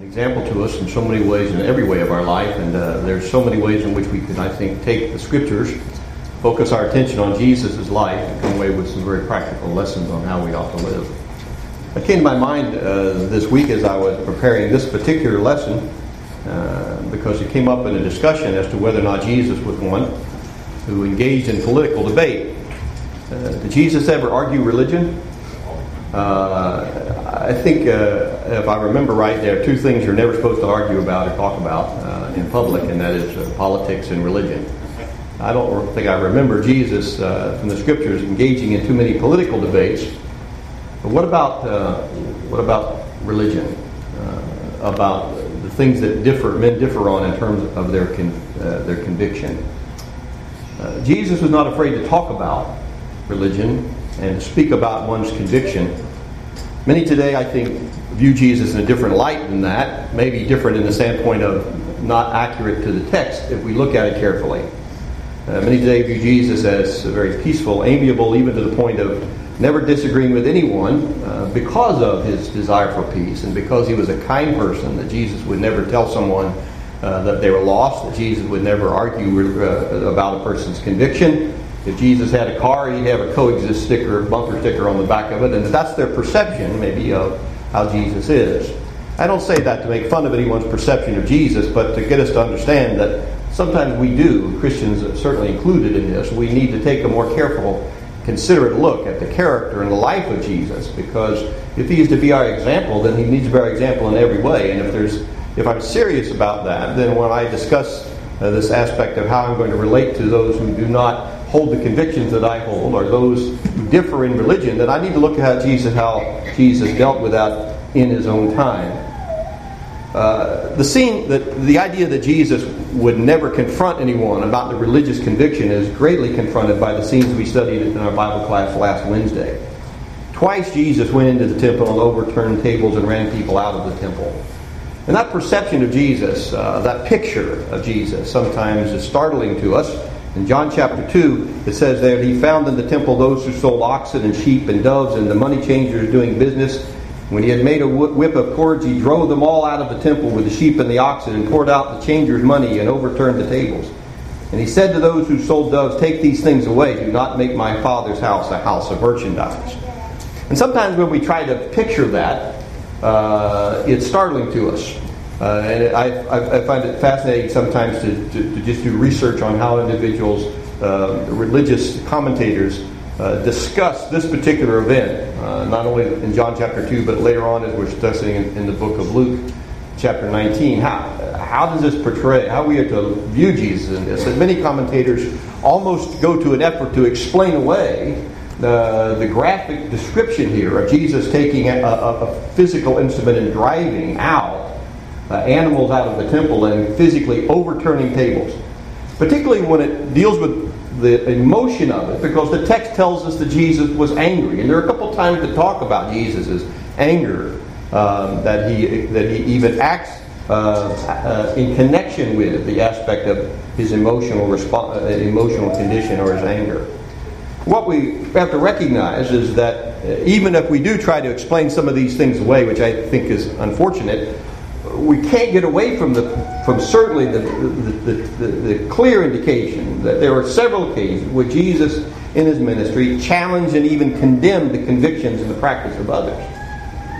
an example to us in so many ways, in every way of our life, and uh, there's so many ways in which we can, I think, take the scriptures, focus our attention on Jesus' life, and come away with some very practical lessons on how we ought to live. It came to my mind uh, this week as I was preparing this particular lesson, uh, because it came up in a discussion as to whether or not Jesus was one who engaged in political debate. Uh, did Jesus ever argue religion? Uh, I think, uh, if I remember right, there are two things you're never supposed to argue about or talk about uh, in public, and that is uh, politics and religion. I don't think I remember Jesus uh, from the scriptures engaging in too many political debates. But what about uh, what about religion? about the things that differ men differ on in terms of their con- their conviction. Jesus was not afraid to talk about religion and speak about one's conviction. Many today, I think, view Jesus in a different light than that, maybe different in the standpoint of not accurate to the text if we look at it carefully. Uh, many today view Jesus as very peaceful, amiable, even to the point of never disagreeing with anyone uh, because of his desire for peace and because he was a kind person, that Jesus would never tell someone uh, that they were lost, that Jesus would never argue uh, about a person's conviction, if Jesus had a car, he'd have a coexist sticker, bumper sticker on the back of it, and that's their perception, maybe, of how Jesus is. I don't say that to make fun of anyone's perception of Jesus, but to get us to understand that sometimes we do, Christians certainly included in this, we need to take a more careful, considerate look at the character and the life of Jesus, because if he is to be our example, then he needs to be our example in every way. And if there's if I'm serious about that, then when I discuss uh, this aspect of how I'm going to relate to those who do not hold the convictions that I hold, or those who differ in religion, then I need to look at how Jesus, how Jesus dealt with that in his own time. Uh, the scene that the idea that Jesus would never confront anyone about the religious conviction is greatly confronted by the scenes we studied in our Bible class last Wednesday. Twice Jesus went into the temple and overturned tables and ran people out of the temple. And that perception of Jesus, uh, that picture of Jesus, sometimes is startling to us in John chapter 2, it says there, He found in the temple those who sold oxen and sheep and doves and the money changers doing business. When he had made a whip of cords, he drove them all out of the temple with the sheep and the oxen and poured out the changers' money and overturned the tables. And he said to those who sold doves, Take these things away. Do not make my father's house a house of merchandise. And sometimes when we try to picture that, uh, it's startling to us. Uh, and I, I, find it fascinating sometimes to, to, to, just do research on how individuals, uh, religious commentators, uh, discuss this particular event, uh, not only in John chapter 2, but later on as we're discussing in, in, the book of Luke chapter 19. How, how does this portray, how we are to view Jesus in this? And many commentators almost go to an effort to explain away the, the graphic description here of Jesus taking a, a, a physical instrument and driving out uh, animals out of the temple and physically overturning tables. Particularly when it deals with the emotion of it, because the text tells us that Jesus was angry. And there are a couple times to talk about Jesus' anger um, that, he, that he even acts uh, uh, in connection with the aspect of his emotional, resp- uh, emotional condition or his anger. What we have to recognize is that uh, even if we do try to explain some of these things away, which I think is unfortunate, we can't get away from the from certainly the the, the, the, clear indication that there are several occasions where Jesus in his ministry challenged and even condemned the convictions and the practice of others.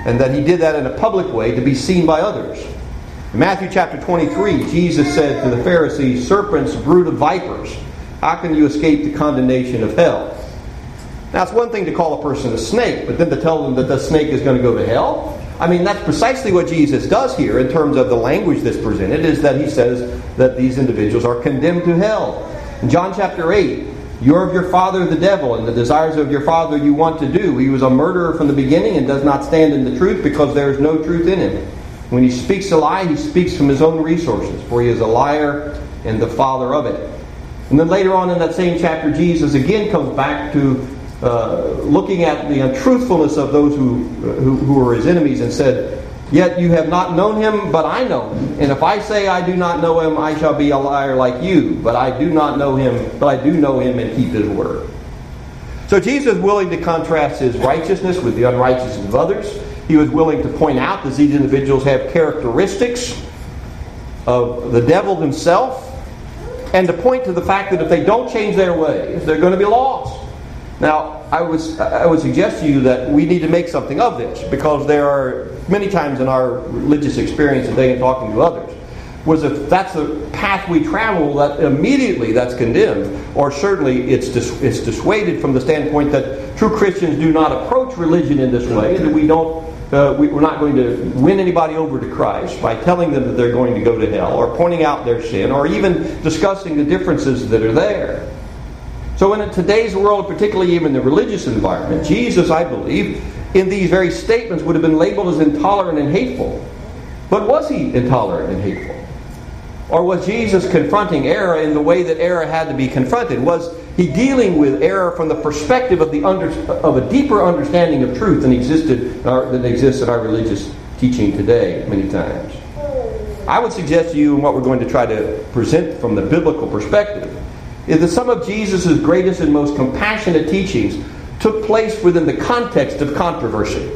And that he did that in a public way to be seen by others. In Matthew chapter 23, Jesus said to the Pharisees, Serpents, brood of vipers, how can you escape the condemnation of hell? Now, it's one thing to call a person a snake, but then to tell them that the snake is going to go to hell? I mean, that's precisely what Jesus does here in terms of the language that's presented, is that he says that these individuals are condemned to hell. In John chapter 8, you're of your father the devil, and the desires of your father you want to do. He was a murderer from the beginning and does not stand in the truth because there is no truth in him. When he speaks a lie, he speaks from his own resources, for he is a liar and the father of it. And then later on in that same chapter, Jesus again comes back to Uh, looking at the untruthfulness of those who, uh, who, who are his enemies and said, Yet you have not known him, but I know him. And if I say I do not know him, I shall be a liar like you. But I do not know him, but I do know him and keep his word. So Jesus is willing to contrast his righteousness with the unrighteousness of others. He was willing to point out that these individuals have characteristics of the devil himself and to point to the fact that if they don't change their ways, they're going to be lost. Now, I, was, I would suggest to you that we need to make something of this because there are many times in our religious experience today and talking to others was if that's the path we travel that immediately that's condemned or certainly it's, dis- it's dissuaded from the standpoint that true christians do not approach religion in this way that we don't uh, we, we're not going to win anybody over to christ by telling them that they're going to go to hell or pointing out their sin or even discussing the differences that are there so, in today's world, particularly even the religious environment, Jesus, I believe, in these very statements would have been labeled as intolerant and hateful. But was he intolerant and hateful? Or was Jesus confronting error in the way that error had to be confronted? Was he dealing with error from the perspective of, the under, of a deeper understanding of truth than, existed, our, than exists in our religious teaching today, many times? I would suggest to you, and what we're going to try to present from the biblical perspective, some of Jesus' greatest and most compassionate teachings took place within the context of controversy.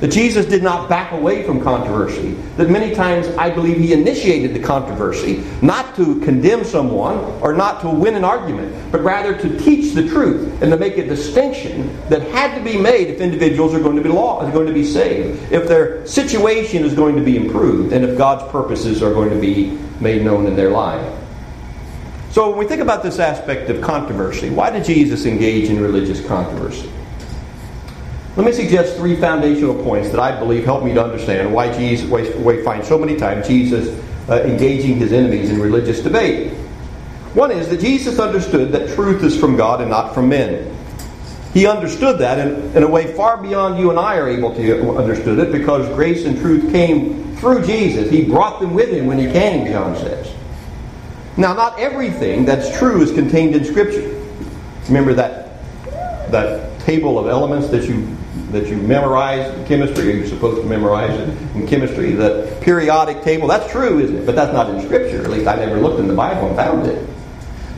That Jesus did not back away from controversy. That many times I believe he initiated the controversy, not to condemn someone or not to win an argument, but rather to teach the truth and to make a distinction that had to be made if individuals are going to be law, are going to be saved, if their situation is going to be improved, and if God's purposes are going to be made known in their life. So when we think about this aspect of controversy, why did Jesus engage in religious controversy? Let me suggest three foundational points that I believe help me to understand why Jesus, we find so many times Jesus uh, engaging his enemies in religious debate. One is that Jesus understood that truth is from God and not from men. He understood that in, in a way far beyond you and I are able to understood it because grace and truth came through Jesus. He brought them with him when he came, John says. Now, not everything that's true is contained in Scripture. Remember that that table of elements that you that you memorize in chemistry, or you're supposed to memorize it in chemistry, the periodic table, that's true, isn't it? But that's not in Scripture. At least I never looked in the Bible and found it.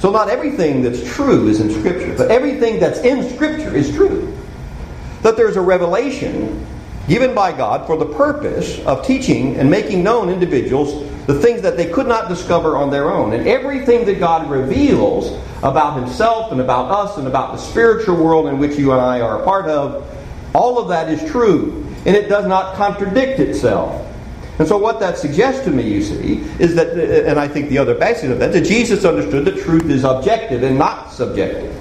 So not everything that's true is in Scripture, but everything that's in Scripture is true. That there's a revelation given by God for the purpose of teaching and making known individuals the things that they could not discover on their own. And everything that God reveals about Himself and about us and about the spiritual world in which you and I are a part of, all of that is true. And it does not contradict itself. And so, what that suggests to me, you see, is that, and I think the other basis of that, that Jesus understood that truth is objective and not subjective.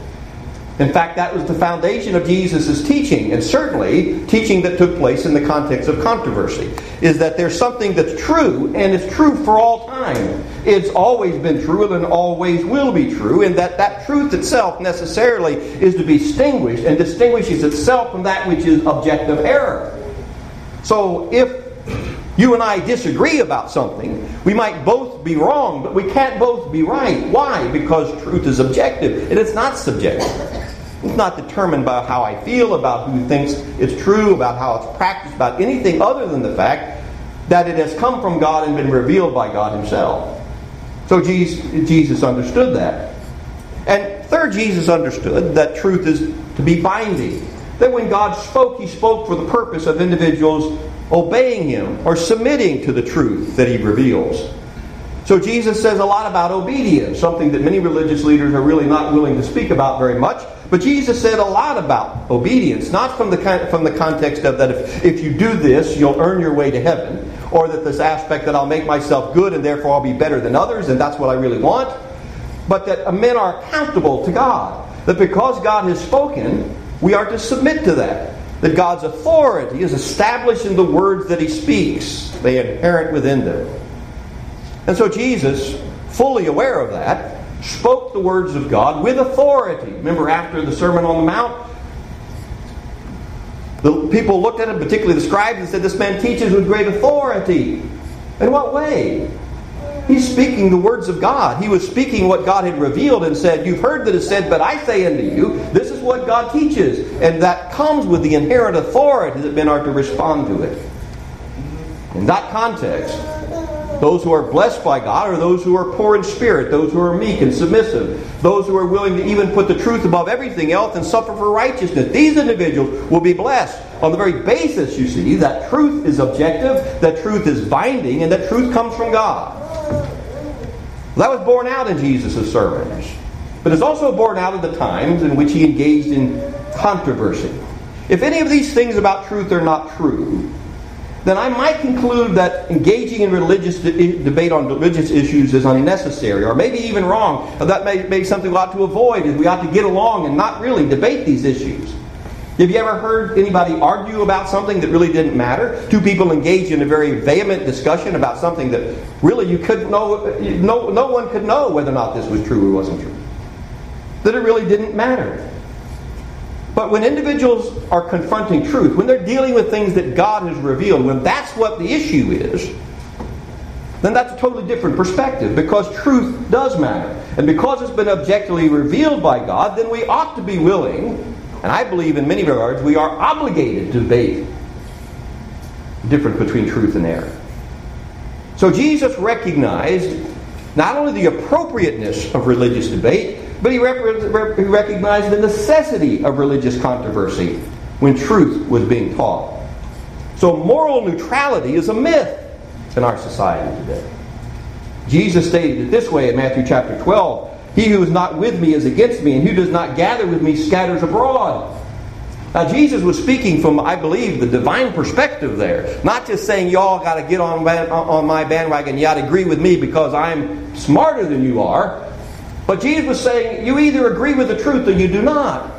In fact, that was the foundation of Jesus' teaching, and certainly teaching that took place in the context of controversy, is that there's something that's true, and it's true for all time. It's always been true and always will be true, and that that truth itself necessarily is to be distinguished and distinguishes itself from that which is objective error. So if you and I disagree about something, we might both be wrong, but we can't both be right. Why? Because truth is objective, and it's not subjective. It's not determined by how I feel, about who thinks it's true, about how it's practiced, about anything other than the fact that it has come from God and been revealed by God Himself. So Jesus understood that. And third, Jesus understood that truth is to be binding. That when God spoke, He spoke for the purpose of individuals obeying Him or submitting to the truth that He reveals. So Jesus says a lot about obedience, something that many religious leaders are really not willing to speak about very much. But Jesus said a lot about obedience, not from the, kind, from the context of that if, if you do this, you'll earn your way to heaven, or that this aspect that I'll make myself good and therefore I'll be better than others, and that's what I really want. But that men are accountable to God. That because God has spoken, we are to submit to that. That God's authority is established in the words that He speaks, they inherent within them. And so Jesus, fully aware of that, spoke the words of God with authority. Remember, after the Sermon on the Mount, the people looked at him, particularly the scribes, and said, This man teaches with great authority. In what way? He's speaking the words of God. He was speaking what God had revealed and said, You've heard that it said, but I say unto you, this is what God teaches. And that comes with the inherent authority that men are to respond to it. In that context, Those who are blessed by God are those who are poor in spirit, those who are meek and submissive, those who are willing to even put the truth above everything else and suffer for righteousness. These individuals will be blessed on the very basis, you see, that truth is objective, that truth is binding, and that truth comes from God. That was borne out in Jesus' sermons. But it's also borne out of the times in which he engaged in controversy. If any of these things about truth are not true, then I might conclude that engaging in religious de- debate on religious issues is unnecessary, or maybe even wrong. That may be something we ought to avoid, we ought to get along and not really debate these issues. Have you ever heard anybody argue about something that really didn't matter? Two people engaged in a very vehement discussion about something that really you couldn't know, no, no one could know whether or not this was true or wasn't true. That it really didn't matter. But when individuals are confronting truth, when they're dealing with things that God has revealed, when that's what the issue is, then that's a totally different perspective because truth does matter. And because it's been objectively revealed by God, then we ought to be willing, and I believe in many regards, we are obligated to debate the difference between truth and error. So Jesus recognized not only the appropriateness of religious debate, but he, rep- recognized the necessity of religious controversy when truth was being taught. So moral neutrality is a myth in our society today. Jesus stated it this way in Matthew chapter 12 He who is not with me is against me, and who does not gather with me scatters abroad. Now, Jesus was speaking from, I believe, the divine perspective there. Not just saying, y'all got to get on, on my bandwagon, you got to agree with me because I'm smarter than you are. But Jesus was saying, you either agree with the truth or you do not.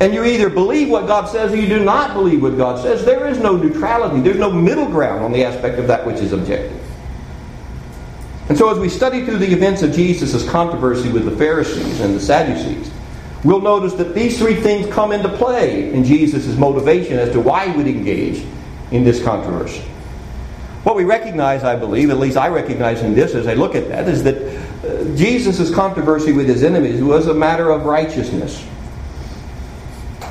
And you either believe what God says or you do not believe what God says. There is no neutrality, there's no middle ground on the aspect of that which is objective. And so, as we study through the events of Jesus' controversy with the Pharisees and the Sadducees, we'll notice that these three things come into play in Jesus' motivation as to why he would engage in this controversy. What we recognize, I believe, at least I recognize in this as I look at that, is that Jesus' controversy with his enemies was a matter of righteousness.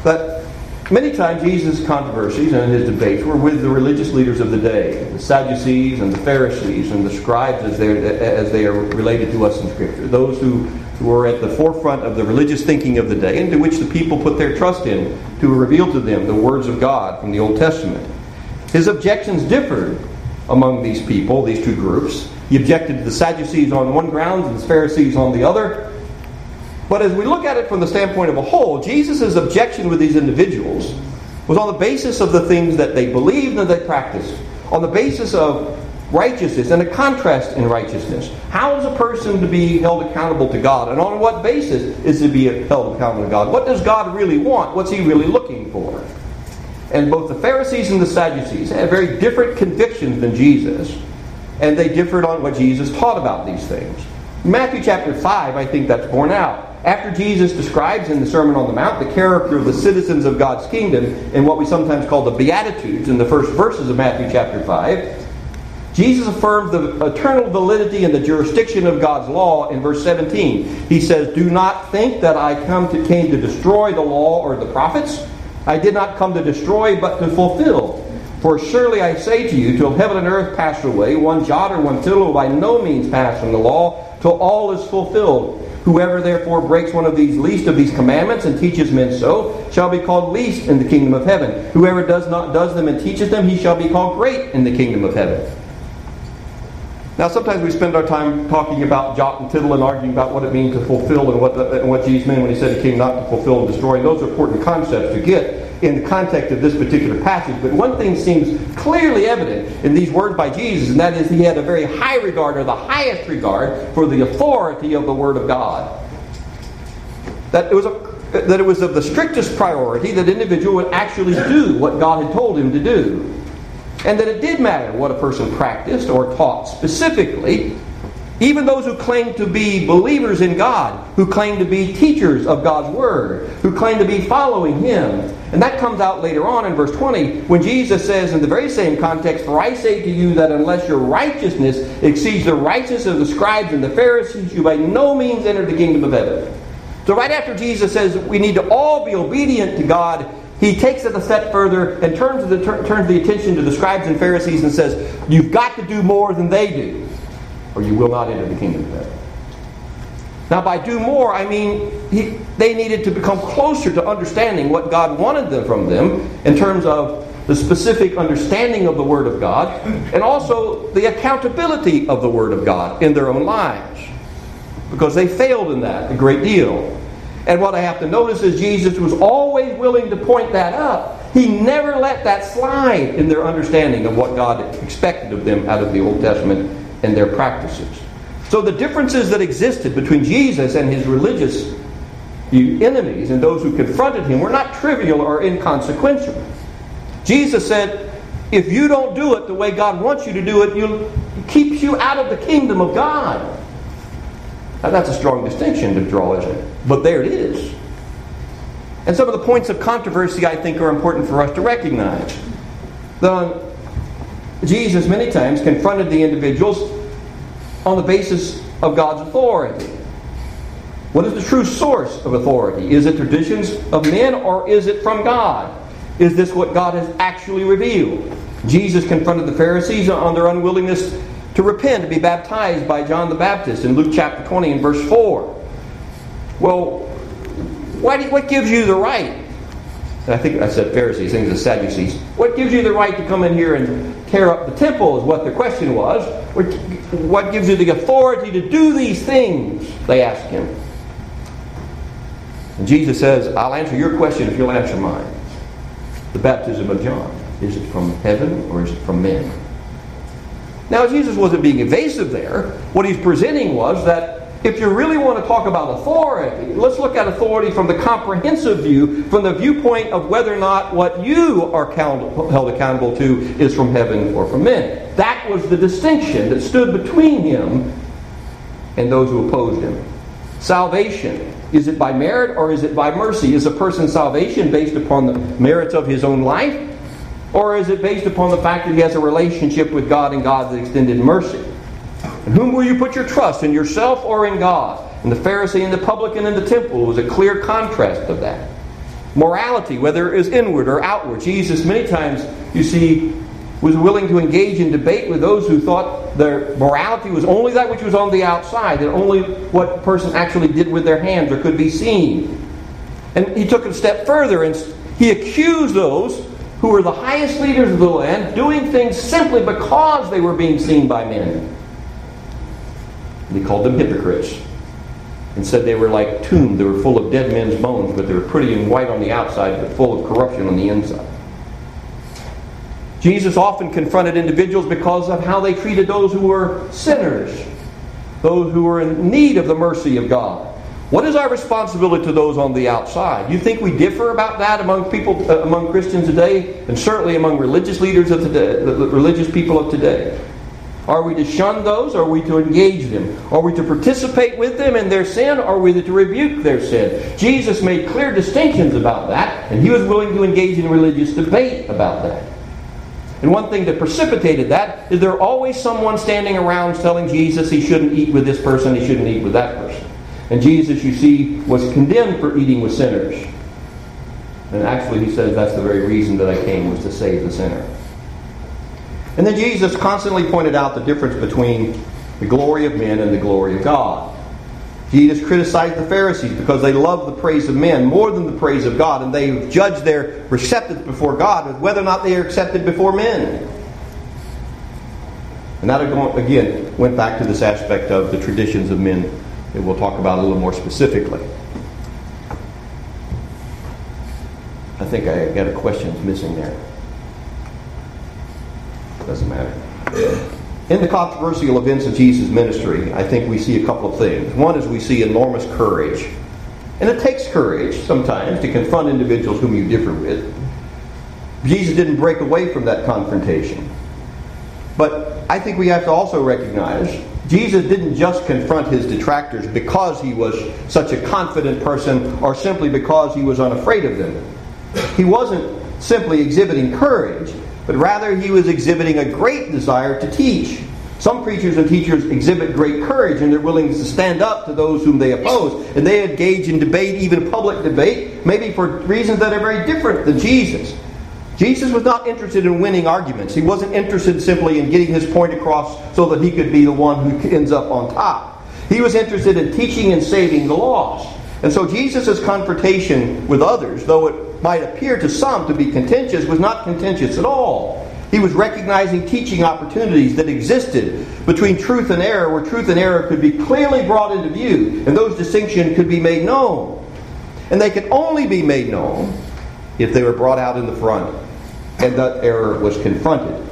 But many times Jesus' controversies and his debates were with the religious leaders of the day, the Sadducees and the Pharisees and the scribes as, as they are related to us in Scripture, those who, were at the forefront of the religious thinking of the day and to which the people put their trust in to reveal to them the words of God from the Old Testament. His objections differed among these people, these two groups. He objected to the Sadducees on one ground and the Pharisees on the other. But as we look at it from the standpoint of a whole, Jesus' objection with these individuals was on the basis of the things that they believed and they practiced, on the basis of righteousness and a contrast in righteousness. How is a person to be held accountable to God? And on what basis is to be held accountable to God? What does God really want? What's He really looking for? And both the Pharisees and the Sadducees had very different convictions than Jesus, and they differed on what Jesus taught about these things. Matthew chapter 5, I think that's borne out. After Jesus describes in the Sermon on the Mount the character of the citizens of God's kingdom in what we sometimes call the Beatitudes in the first verses of Matthew chapter 5, Jesus affirms the eternal validity and the jurisdiction of God's law in verse 17. He says, Do not think that I come to, came to destroy the law or the prophets. I did not come to destroy, but to fulfill. For surely I say to you, till heaven and earth pass away, one jot or one tittle will by no means pass from the law, till all is fulfilled. Whoever therefore breaks one of these least of these commandments and teaches men so shall be called least in the kingdom of heaven. Whoever does not does them and teaches them, he shall be called great in the kingdom of heaven. Now, sometimes we spend our time talking about jot and tittle and arguing about what it means to fulfill and what, the, and what Jesus meant when he said he came not to fulfill and destroy. And those are important concepts to get in the context of this particular passage. But one thing seems clearly evident in these words by Jesus, and that is he had a very high regard, or the highest regard, for the authority of the Word of God. That it was a that it was of the strictest priority that an individual would actually do what God had told him to do and that it did matter what a person practiced or taught specifically. Even those who claim to be believers in God, who claim to be teachers of God's Word, who claim to be following Him. And that comes out later on in verse 20 when Jesus says, in the very same context, For I say to you that unless your righteousness exceeds the righteousness of the scribes and the Pharisees, you by no means enter the kingdom of heaven. So, right after Jesus says we need to all be obedient to God he takes it a step further and turns the, turns the attention to the scribes and Pharisees and says, You've got to do more than they do, or you will not enter the kingdom of heaven. Now, by do more, I mean he, they needed to become closer to understanding what God wanted them from them in terms of the specific understanding of the Word of God and also the accountability of the Word of God in their own lives. Because they failed in that a great deal. And what I have to notice is Jesus was always willing to point that up. He never let that slide in their understanding of what God expected of them out of the Old Testament and their practices. So the differences that existed between Jesus and his religious enemies and those who confronted him were not trivial or inconsequential. Jesus said, if you don't do it the way God wants you to do it, it keeps you out of the kingdom of God. Now that's a strong distinction to draw, isn't it? But there it is. And some of the points of controversy I think are important for us to recognize. The, Jesus many times confronted the individuals on the basis of God's authority. What is the true source of authority? Is it traditions of men or is it from God? Is this what God has actually revealed? Jesus confronted the Pharisees on their unwillingness to repent, to be baptized by John the Baptist in Luke chapter 20 and verse 4. Well, what, what gives you the right? I think I said Pharisees, things the Sadducees. What gives you the right to come in here and tear up the temple is what the question was. What gives you the authority to do these things? They ask him. And Jesus says, I'll answer your question if you'll answer mine. The baptism of John, is it from heaven or is it from men? Now, Jesus wasn't being evasive there. What he's presenting was that if you really want to talk about authority, let's look at authority from the comprehensive view, from the viewpoint of whether or not what you are held accountable to is from heaven or from men. That was the distinction that stood between him and those who opposed him. Salvation. Is it by merit or is it by mercy? Is a person's salvation based upon the merits of his own life? Or is it based upon the fact that he has a relationship with God and God's extended mercy? Whom will you put your trust? In yourself or in God? And the Pharisee and the publican in the temple was a clear contrast of that. Morality, whether it is inward or outward. Jesus, many times, you see, was willing to engage in debate with those who thought their morality was only that which was on the outside, and only what a person actually did with their hands or could be seen. And he took it a step further and he accused those who were the highest leaders of the land doing things simply because they were being seen by men. He called them hypocrites and said they were like tombs. They were full of dead men's bones, but they were pretty and white on the outside, but full of corruption on the inside. Jesus often confronted individuals because of how they treated those who were sinners, those who were in need of the mercy of God. What is our responsibility to those on the outside? You think we differ about that among people, uh, among Christians today, and certainly among religious leaders of today, the religious people of today? Are we to shun those? Or are we to engage them? Are we to participate with them in their sin? Or are we to rebuke their sin? Jesus made clear distinctions about that, and he was willing to engage in religious debate about that. And one thing that precipitated that is there always someone standing around telling Jesus he shouldn't eat with this person, he shouldn't eat with that person. And Jesus, you see, was condemned for eating with sinners. And actually, he says that's the very reason that I came was to save the sinner. And then Jesus constantly pointed out the difference between the glory of men and the glory of God. Jesus criticized the Pharisees because they love the praise of men more than the praise of God, and they judge their acceptance before God with whether or not they are accepted before men. And that again went back to this aspect of the traditions of men that we'll talk about a little more specifically. I think I got a question missing there. Doesn't matter. In the controversial events of Jesus' ministry, I think we see a couple of things. One is we see enormous courage. And it takes courage sometimes to confront individuals whom you differ with. Jesus didn't break away from that confrontation. But I think we have to also recognize Jesus didn't just confront his detractors because he was such a confident person or simply because he was unafraid of them. He wasn't simply exhibiting courage, but rather he was exhibiting a great desire to teach. Some preachers and teachers exhibit great courage and they're willing to stand up to those whom they oppose. And they engage in debate, even public debate, maybe for reasons that are very different than Jesus. Jesus was not interested in winning arguments. He wasn't interested simply in getting his point across so that he could be the one who ends up on top. He was interested in teaching and saving the lost. And so Jesus' confrontation with others, though it might appear to some to be contentious, was not contentious at all. He was recognizing teaching opportunities that existed between truth and error, where truth and error could be clearly brought into view, and those distinctions could be made known. And they could only be made known if they were brought out in the front and that error was confronted.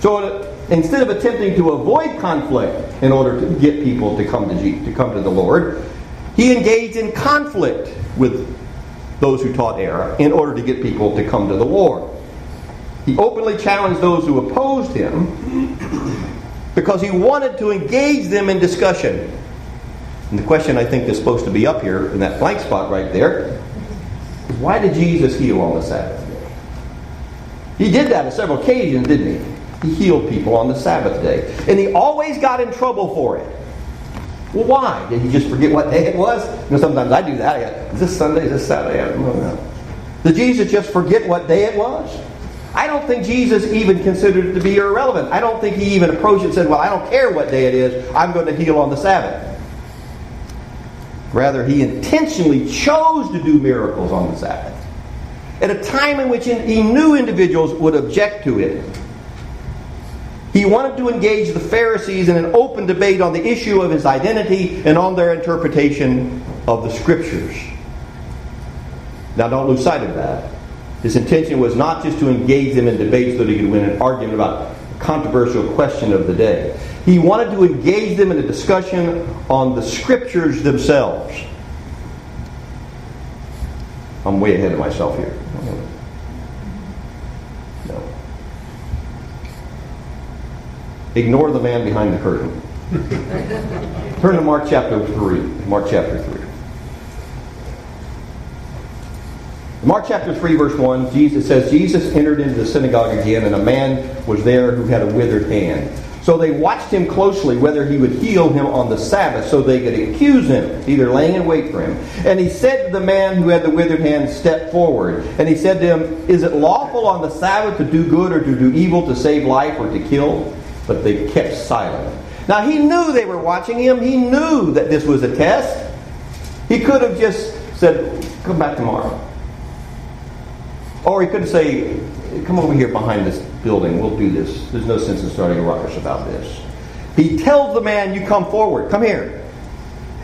So uh, instead of attempting to avoid conflict in order to get people to come to, to come to the Lord, he engaged in conflict with those who taught error in order to get people to come to the Lord. He openly challenged those who opposed him because he wanted to engage them in discussion. And the question I think is supposed to be up here in that blank spot right there is why did Jesus heal on the Sabbath day? He did that on several occasions, didn't he? He healed people on the Sabbath day. And he always got in trouble for it. Well, why? Did he just forget what day it was? You know, sometimes I do that. I go, is this Sunday? Is this Saturday? I don't know. Did Jesus just forget what day it was? I don't think Jesus even considered it to be irrelevant. I don't think he even approached it and said, Well, I don't care what day it is, I'm going to heal on the Sabbath. Rather, he intentionally chose to do miracles on the Sabbath at a time in which he knew individuals would object to it. He wanted to engage the Pharisees in an open debate on the issue of his identity and on their interpretation of the Scriptures. Now, don't lose sight of that. His intention was not just to engage them in debate so that he could win an argument about a controversial question of the day. He wanted to engage them in a discussion on the scriptures themselves. I'm way ahead of myself here. Ignore the man behind the curtain. Turn to Mark chapter 3. Mark chapter 3. Mark chapter 3, verse 1, Jesus says, Jesus entered into the synagogue again, and a man was there who had a withered hand. So they watched him closely whether he would heal him on the Sabbath so they could accuse him, either laying in wait for him. And he said to the man who had the withered hand, Step forward. And he said to him, Is it lawful on the Sabbath to do good or to do evil, to save life or to kill? But they kept silent. Now he knew they were watching him. He knew that this was a test. He could have just said, Come back tomorrow. Or he could say, come over here behind this building, we'll do this. There's no sense in starting a ruckus about this. He tells the man, you come forward, come here.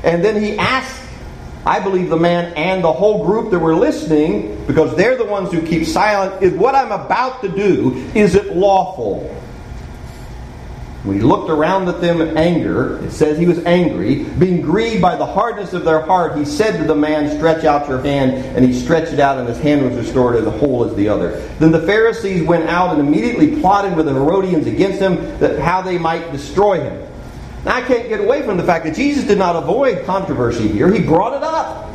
And then he asks, I believe the man and the whole group that were listening, because they're the ones who keep silent, is what I'm about to do, is it lawful? When he looked around at them in anger, it says he was angry, being grieved by the hardness of their heart, he said to the man, Stretch out your hand. And he stretched it out, and his hand was restored as whole as the other. Then the Pharisees went out and immediately plotted with the Herodians against him, that how they might destroy him. Now, I can't get away from the fact that Jesus did not avoid controversy here, he brought it up.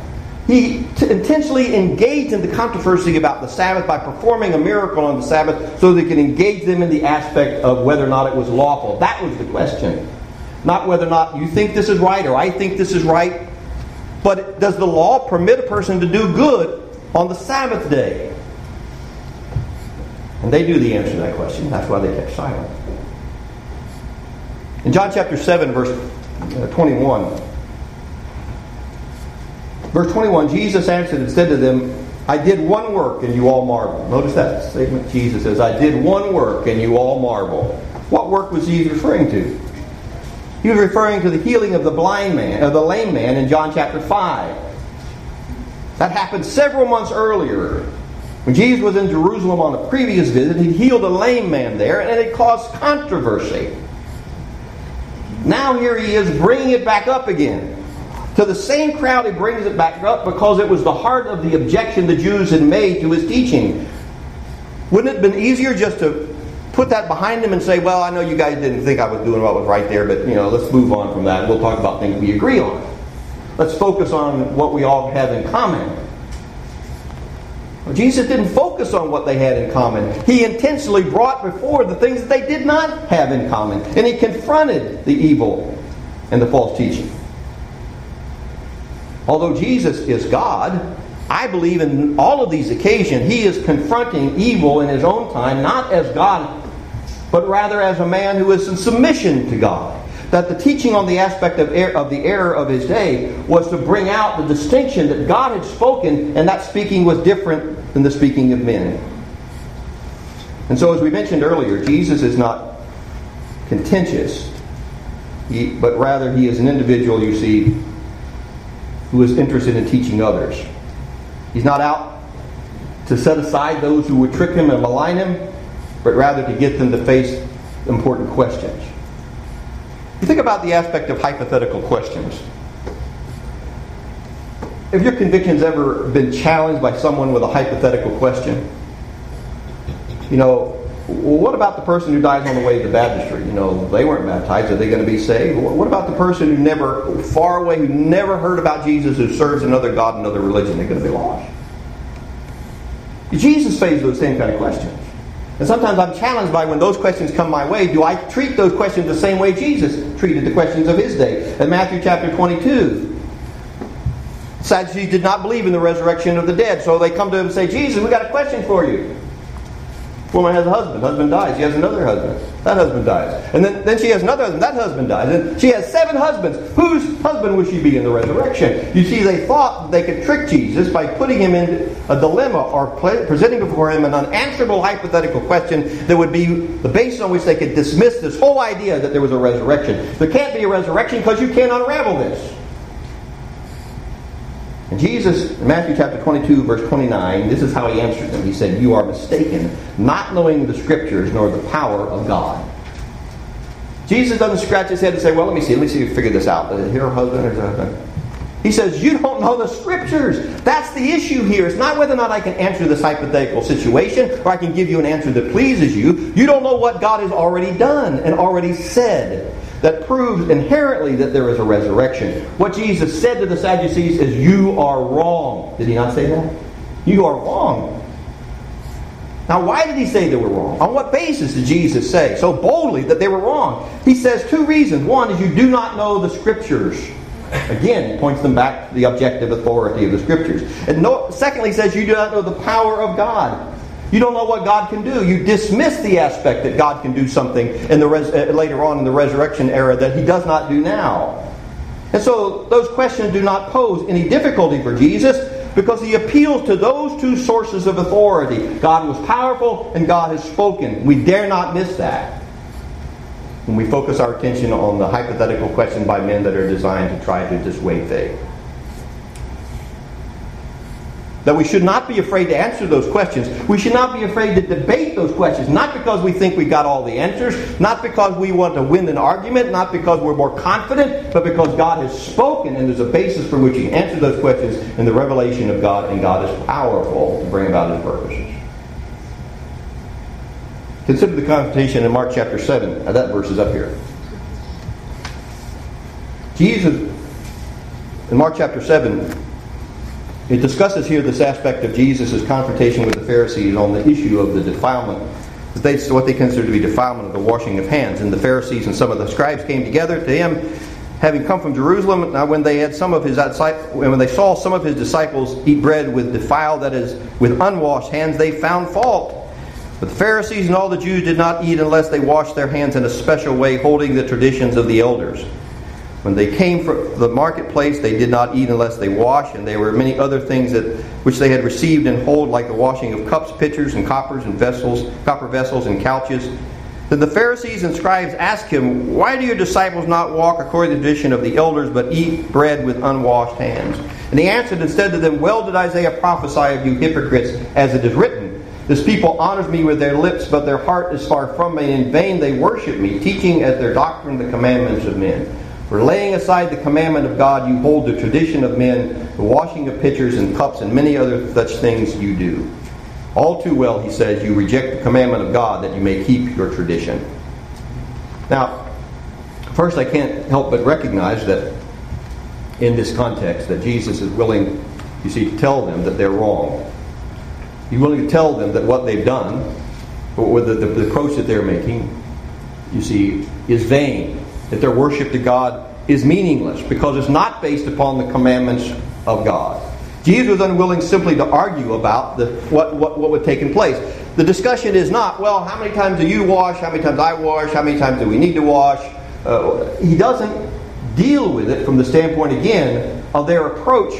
He t- intentionally engaged in the controversy about the Sabbath by performing a miracle on the Sabbath so they could engage them in the aspect of whether or not it was lawful. That was the question. Not whether or not you think this is right or I think this is right. But does the law permit a person to do good on the Sabbath day? And they knew the answer to that question. That's why they kept silent. In John chapter 7, verse uh, 21, Verse 21 Jesus answered and said to them, I did one work and you all marvel. Notice that statement. Jesus says, I did one work and you all marvel. What work was he referring to? He was referring to the healing of the blind man, of the lame man in John chapter 5. That happened several months earlier. When Jesus was in Jerusalem on a previous visit, he healed a lame man there, and it caused controversy. Now here he is bringing it back up again. To the same crowd, he brings it back up because it was the heart of the objection the Jews had made to his teaching. Wouldn't it have been easier just to put that behind him and say, well, I know you guys didn't think I was doing what was right there, but you know, let's move on from that. We'll talk about things we agree on. Let's focus on what we all have in common. Jesus didn't focus on what they had in common. He intentionally brought before the things that they did not have in common. And he confronted the evil and the false teaching. Although Jesus is God, I believe in all of these occasions he is confronting evil in his own time, not as God, but rather as a man who is in submission to God. That the teaching on the aspect of, er- of the error of his day was to bring out the distinction that God had spoken, and that speaking was different than the speaking of men. And so, as we mentioned earlier, Jesus is not contentious, he, but rather he is an individual, you see, who is interested in teaching others. He's not out to set aside those who would trick him and malign him, but rather to get them to face important questions. You think about the aspect of hypothetical questions. Have your convictions ever been challenged by someone with a hypothetical question? You know, well, what about the person who dies on the way to the baptistry? You know, they weren't baptized. Are they going to be saved? What about the person who never, far away, who never heard about Jesus, who serves another God, another religion? They're going to be lost. Jesus faced those same kind of questions. And sometimes I'm challenged by when those questions come my way, do I treat those questions the same way Jesus treated the questions of his day? In Matthew chapter 22, Sadducees did not believe in the resurrection of the dead, so they come to him and say, Jesus, we got a question for you. Woman has a husband. Husband dies. She has another husband. That husband dies. And then, then she has another husband. That husband dies. And she has seven husbands. Whose husband would she be in the resurrection? You see, they thought they could trick Jesus by putting him in a dilemma or presenting before him an unanswerable hypothetical question that would be the basis on which they could dismiss this whole idea that there was a resurrection. There can't be a resurrection because you can't unravel this. And Jesus, in Matthew chapter 22, verse 29, this is how he answered them. He said, You are mistaken, not knowing the scriptures nor the power of God. Jesus doesn't scratch his head and say, Well, let me see, let me see if you figure this out. Is a husband or is husband? He says, You don't know the scriptures. That's the issue here. It's not whether or not I can answer this hypothetical situation or I can give you an answer that pleases you. You don't know what God has already done and already said that proves inherently that there is a resurrection. What Jesus said to the Sadducees is, You are wrong. Did he not say that? You are wrong. Now, why did he say they were wrong? On what basis did Jesus say so boldly that they were wrong? He says two reasons. One is you do not know the Scriptures. Again, points them back to the objective authority of the Scriptures. And no, secondly, he says you do not know the power of God. You don't know what God can do. You dismiss the aspect that God can do something in the res- uh, later on in the resurrection era that he does not do now. And so those questions do not pose any difficulty for Jesus because he appeals to those two sources of authority. God was powerful and God has spoken. We dare not miss that. When we focus our attention on the hypothetical questions by men that are designed to try to dissuade faith that we should not be afraid to answer those questions. We should not be afraid to debate those questions, not because we think we got all the answers, not because we want to win an argument, not because we're more confident, but because God has spoken and there's a basis for which He answers those questions in the revelation of God, and God is powerful to bring about His purposes. Consider the confrontation in Mark chapter 7. Now that verse is up here. Jesus, in Mark chapter 7, it discusses here this aspect of Jesus' confrontation with the Pharisees on the issue of the defilement, what they consider to be defilement of the washing of hands. And the Pharisees and some of the scribes came together to him, having come from Jerusalem. Now, when they had some of his when they saw some of his disciples eat bread with defiled, that is, with unwashed hands, they found fault. But the Pharisees and all the Jews did not eat unless they washed their hands in a special way, holding the traditions of the elders. When they came from the marketplace, they did not eat unless they washed, and there were many other things that which they had received and hold, like the washing of cups, pitchers, and coppers, and vessels, copper vessels, and couches. Then the Pharisees and scribes asked him, Why do your disciples not walk according to the tradition of the elders, but eat bread with unwashed hands? And he answered and said to them, Well did Isaiah prophesy of you hypocrites, as it is written. This people honors me with their lips, but their heart is far from me. In vain they worship me, teaching as their doctrine the commandments of men. For laying aside the commandment of God, you hold the tradition of men, the washing of pitchers and cups, and many other such things you do. All too well, he says, you reject the commandment of God that you may keep your tradition. Now, first, I can't help but recognize that in this context, that Jesus is willing, you see, to tell them that they're wrong. He's willing to tell them that what they've done, or the, the, the approach that they're making, you see, is vain. That their worship to God is meaningless because it's not based upon the commandments of God. Jesus was unwilling simply to argue about the, what, what, what would take in place. The discussion is not, well, how many times do you wash? How many times I wash? How many times do we need to wash? Uh, he doesn't deal with it from the standpoint, again, of their approach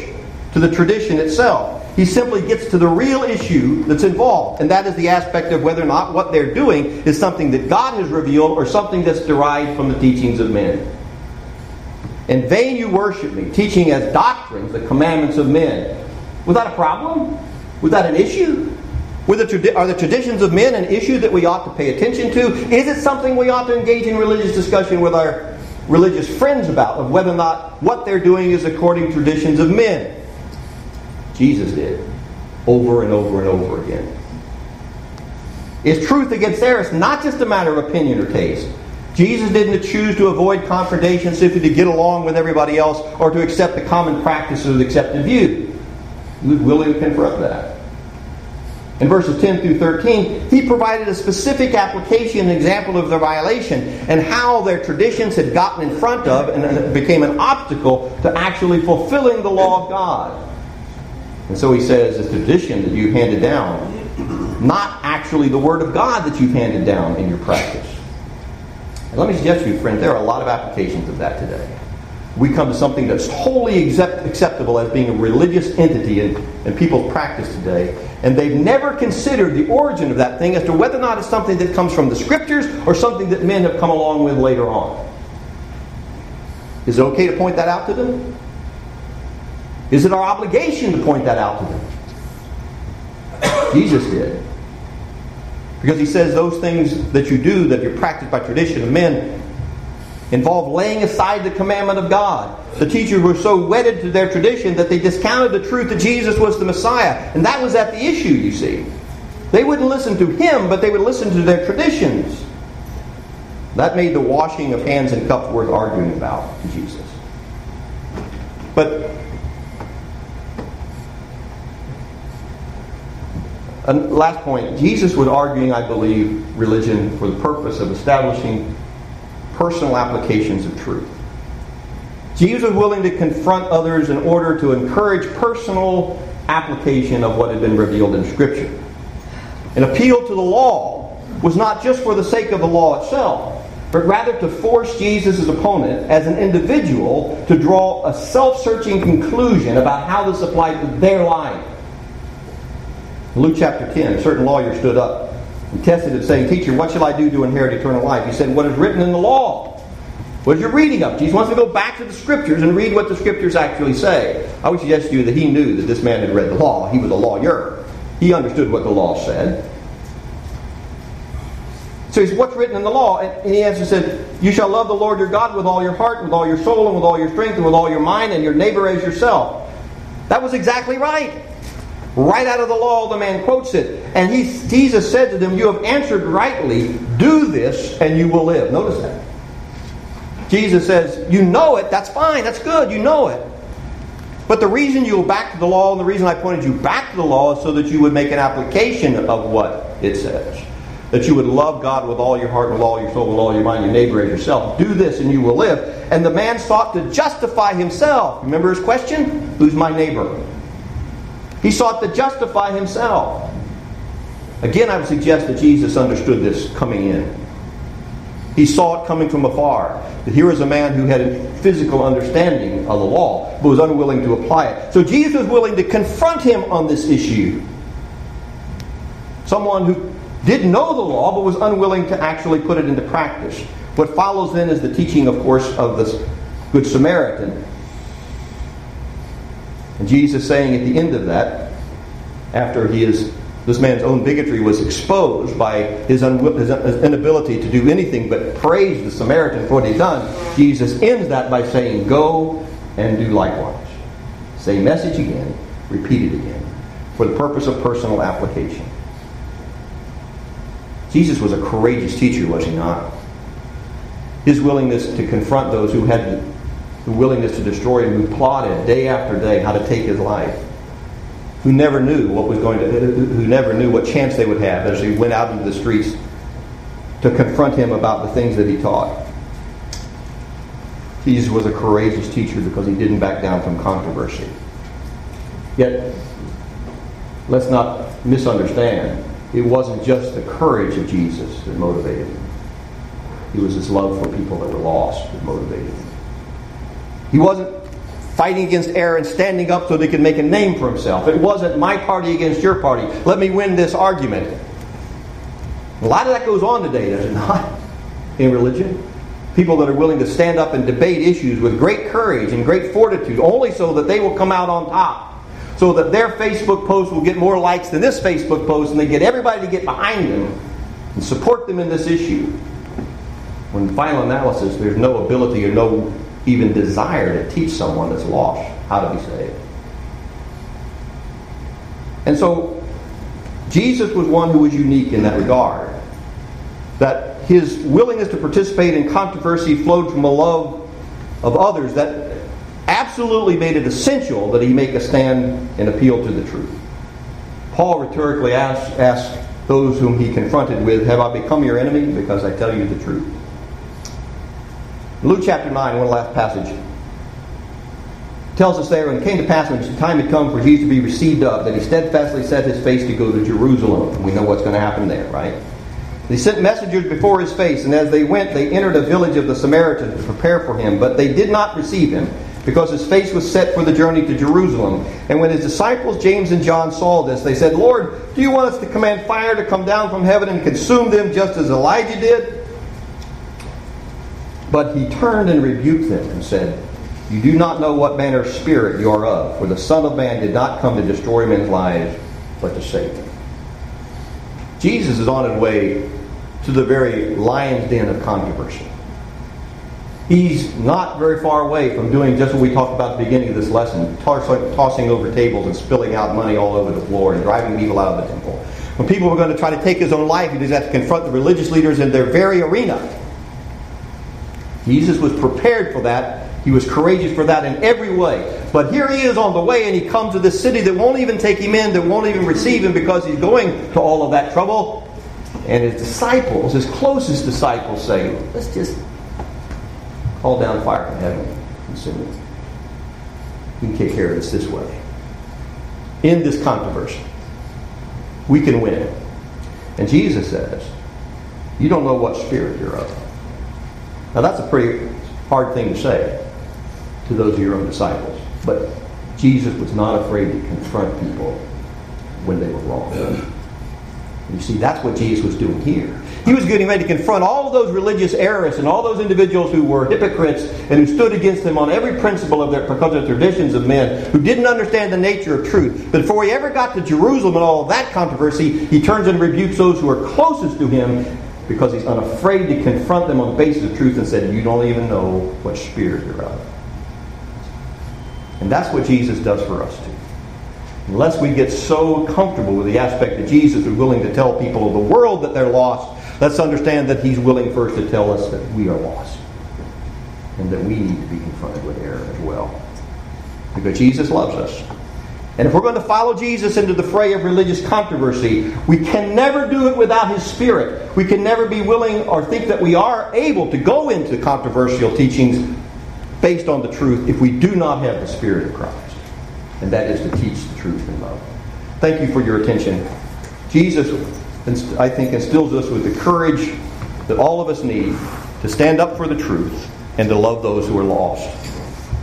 to the tradition itself. He simply gets to the real issue that's involved, and that is the aspect of whether or not what they're doing is something that God has revealed or something that's derived from the teachings of men. In vain you worship me, teaching as doctrines the commandments of men. Was that a problem? Was that an issue? The, are the traditions of men an issue that we ought to pay attention to? Is it something we ought to engage in religious discussion with our religious friends about, of whether or not what they're doing is according to traditions of men? Jesus did, over and over and over again. Is truth against error? It's not just a matter of opinion or taste. Jesus didn't choose to avoid confrontation simply to get along with everybody else or to accept the common practices of the accepted view. He was willing to confront that. In verses 10 through 13, he provided a specific application and example of their violation and how their traditions had gotten in front of and became an obstacle to actually fulfilling the law of God. And so he says, the tradition that you've handed down, not actually the Word of God that you've handed down in your practice. And let me suggest to you, friend, there are a lot of applications of that today. We come to something that's wholly accept, acceptable as being a religious entity in, in people's practice today, and they've never considered the origin of that thing as to whether or not it's something that comes from the Scriptures or something that men have come along with later on. Is it okay to point that out to them? Is it our obligation to point that out to them? Jesus did. Because he says those things that you do, that you're practiced by tradition of men, involve laying aside the commandment of God. The teachers were so wedded to their tradition that they discounted the truth that Jesus was the Messiah. And that was at the issue, you see. They wouldn't listen to him, but they would listen to their traditions. That made the washing of hands and cups worth arguing about Jesus. But And last point Jesus was arguing, I believe, religion for the purpose of establishing personal applications of truth. Jesus was willing to confront others in order to encourage personal application of what had been revealed in Scripture. An appeal to the law was not just for the sake of the law itself, but rather to force Jesus' opponent as an individual to draw a self searching conclusion about how this applied to their life. In Luke chapter 10, a certain lawyer stood up and tested him, saying, Teacher, what shall I do to inherit eternal life? He said, What is written in the law? What is your reading of? Jesus wants to go back to the scriptures and read what the scriptures actually say. I would suggest to you that he knew that this man had read the law. He was a lawyer. He understood what the law said. So he said, What's written in the law? And he answered, said, You shall love the Lord your God with all your heart, with all your soul, and with all your strength, and with all your mind, and your neighbor as yourself. That was exactly right. Right out of the law, the man quotes it. And he, Jesus said to them, You have answered rightly. Do this, and you will live. Notice that. Jesus says, You know it. That's fine. That's good. You know it. But the reason you go back to the law, and the reason I pointed you back to the law, is so that you would make an application of what it says. That you would love God with all your heart, with all your soul, with all your mind, your neighbor as yourself. Do this, and you will live. And the man sought to justify himself. Remember his question? Who's my neighbor? He sought to justify himself. Again, I would suggest that Jesus understood this coming in. He saw it coming from afar. That here was a man who had a physical understanding of the law, but was unwilling to apply it. So Jesus was willing to confront him on this issue. Someone who didn't know the law, but was unwilling to actually put it into practice. What follows then is the teaching, of course, of this Good Samaritan. And Jesus saying at the end of that, after he is this man's own bigotry was exposed by his, his inability to do anything but praise the Samaritan for what he'd done, Jesus ends that by saying, Go and do likewise. Same message again, repeat it again, for the purpose of personal application. Jesus was a courageous teacher, was he not? His willingness to confront those who had the willingness to destroy him, who plotted day after day how to take his life who never knew what was going to, who never knew what chance they would have as he went out into the streets to confront him about the things that he taught. Jesus was a courageous teacher because he didn't back down from controversy. Yet, let's not misunderstand. It wasn't just the courage of Jesus that motivated him. It was his love for people that were lost that motivated him. He wasn't fighting against error and standing up so that he could make a name for himself. It wasn't my party against your party. Let me win this argument. A lot of that goes on today, does it not? In religion. People that are willing to stand up and debate issues with great courage and great fortitude, only so that they will come out on top. So that their Facebook post will get more likes than this Facebook post, and they get everybody to get behind them and support them in this issue. When final analysis, there's no ability or no even desire to teach someone that's lost how to be saved. And so, Jesus was one who was unique in that regard. That his willingness to participate in controversy flowed from a love of others that absolutely made it essential that he make a stand and appeal to the truth. Paul rhetorically asked, asked those whom he confronted with, Have I become your enemy because I tell you the truth? Luke chapter 9, one last passage, tells us there, when it came to pass when the time had come for Jesus to be received up, that he steadfastly set his face to go to Jerusalem. We know what's going to happen there, right? He sent messengers before his face, and as they went, they entered a village of the Samaritans to prepare for him, but they did not receive him, because his face was set for the journey to Jerusalem. And when his disciples, James and John, saw this, they said, Lord, do you want us to command fire to come down from heaven and consume them just as Elijah did? But he turned and rebuked them and said, You do not know what manner of spirit you are of, for the Son of Man did not come to destroy men's lives, but to save them. Jesus is on his way to the very lion's den of controversy. He's not very far away from doing just what we talked about at the beginning of this lesson tossing over tables and spilling out money all over the floor and driving people out of the temple. When people were going to try to take his own life, he just had to confront the religious leaders in their very arena. Jesus was prepared for that. He was courageous for that in every way. But here he is on the way, and he comes to this city that won't even take him in, that won't even receive him because he's going to all of that trouble. And his disciples, his closest disciples, say, Let's just call down fire from heaven and it. We can take care of this this way. In this controversy, we can win. And Jesus says, You don't know what spirit you're of. Now, that's a pretty hard thing to say to those of your own disciples. But Jesus was not afraid to confront people when they were wrong. You see, that's what Jesus was doing here. He was getting ready to confront all those religious errors and all those individuals who were hypocrites and who stood against them on every principle of their because of traditions of men, who didn't understand the nature of truth. But before he ever got to Jerusalem and all that controversy, he turns and rebukes those who are closest to him because he's unafraid to confront them on the basis of truth and said, You don't even know what spirit you're of. And that's what Jesus does for us too. Unless we get so comfortable with the aspect that Jesus is willing to tell people of the world that they're lost, let's understand that he's willing first to tell us that we are lost. And that we need to be confronted with error as well. Because Jesus loves us. And if we're going to follow Jesus into the fray of religious controversy, we can never do it without His Spirit. We can never be willing or think that we are able to go into controversial teachings based on the truth if we do not have the Spirit of Christ. And that is to teach the truth in love. Thank you for your attention. Jesus, I think, instills us with the courage that all of us need to stand up for the truth and to love those who are lost.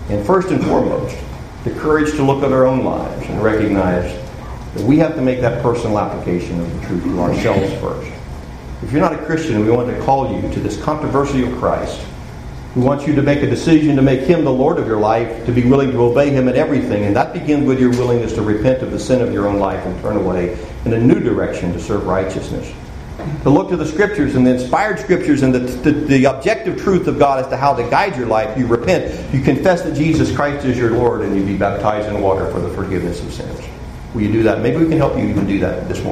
And first and foremost, the courage to look at our own lives and recognize that we have to make that personal application of the truth to ourselves first. If you're not a Christian, we want to call you to this controversial Christ. We want you to make a decision to make Him the Lord of your life, to be willing to obey Him in everything. And that begins with your willingness to repent of the sin of your own life and turn away in a new direction to serve righteousness to look to the scriptures and the inspired scriptures and the, the, the, objective truth of God as to how to guide your life. You repent, you confess that Jesus Christ is your Lord, and you be baptized in water for the forgiveness of sins. Will you do that? Maybe we can help you even do that this morning.